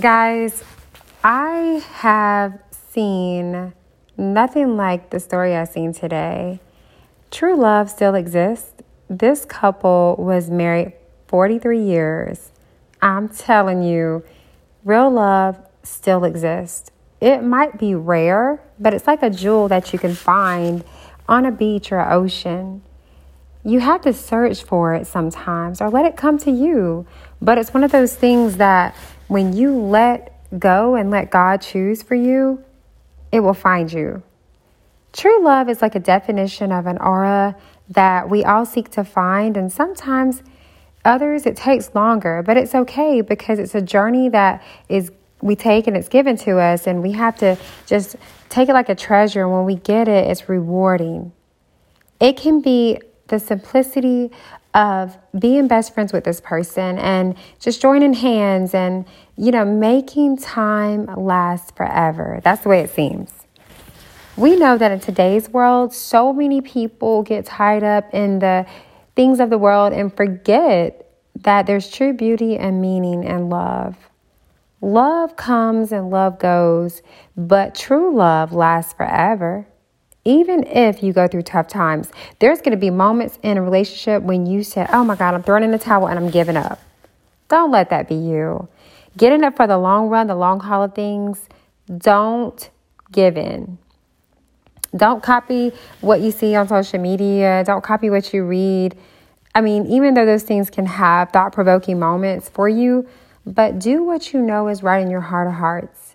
Guys, I have seen nothing like the story I've seen today. True love still exists. This couple was married 43 years. I'm telling you, real love still exists. It might be rare, but it's like a jewel that you can find on a beach or ocean. You have to search for it sometimes or let it come to you. But it's one of those things that when you let go and let God choose for you, it will find you. True love is like a definition of an aura that we all seek to find, and sometimes others it takes longer, but it's okay because it's a journey that is we take and it's given to us, and we have to just take it like a treasure. And when we get it, it's rewarding. It can be the simplicity of being best friends with this person and just joining hands and, you know, making time last forever. That's the way it seems. We know that in today's world, so many people get tied up in the things of the world and forget that there's true beauty and meaning in love. Love comes and love goes, but true love lasts forever. Even if you go through tough times, there's going to be moments in a relationship when you say, Oh my God, I'm throwing in the towel and I'm giving up. Don't let that be you. Get in it for the long run, the long haul of things. Don't give in. Don't copy what you see on social media. Don't copy what you read. I mean, even though those things can have thought provoking moments for you, but do what you know is right in your heart of hearts.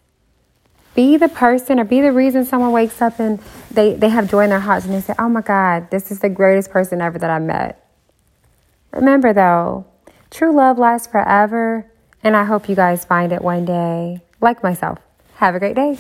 Be the person or be the reason someone wakes up and they, they have joy in their hearts and they say, Oh my God, this is the greatest person ever that I met. Remember though, true love lasts forever, and I hope you guys find it one day, like myself. Have a great day.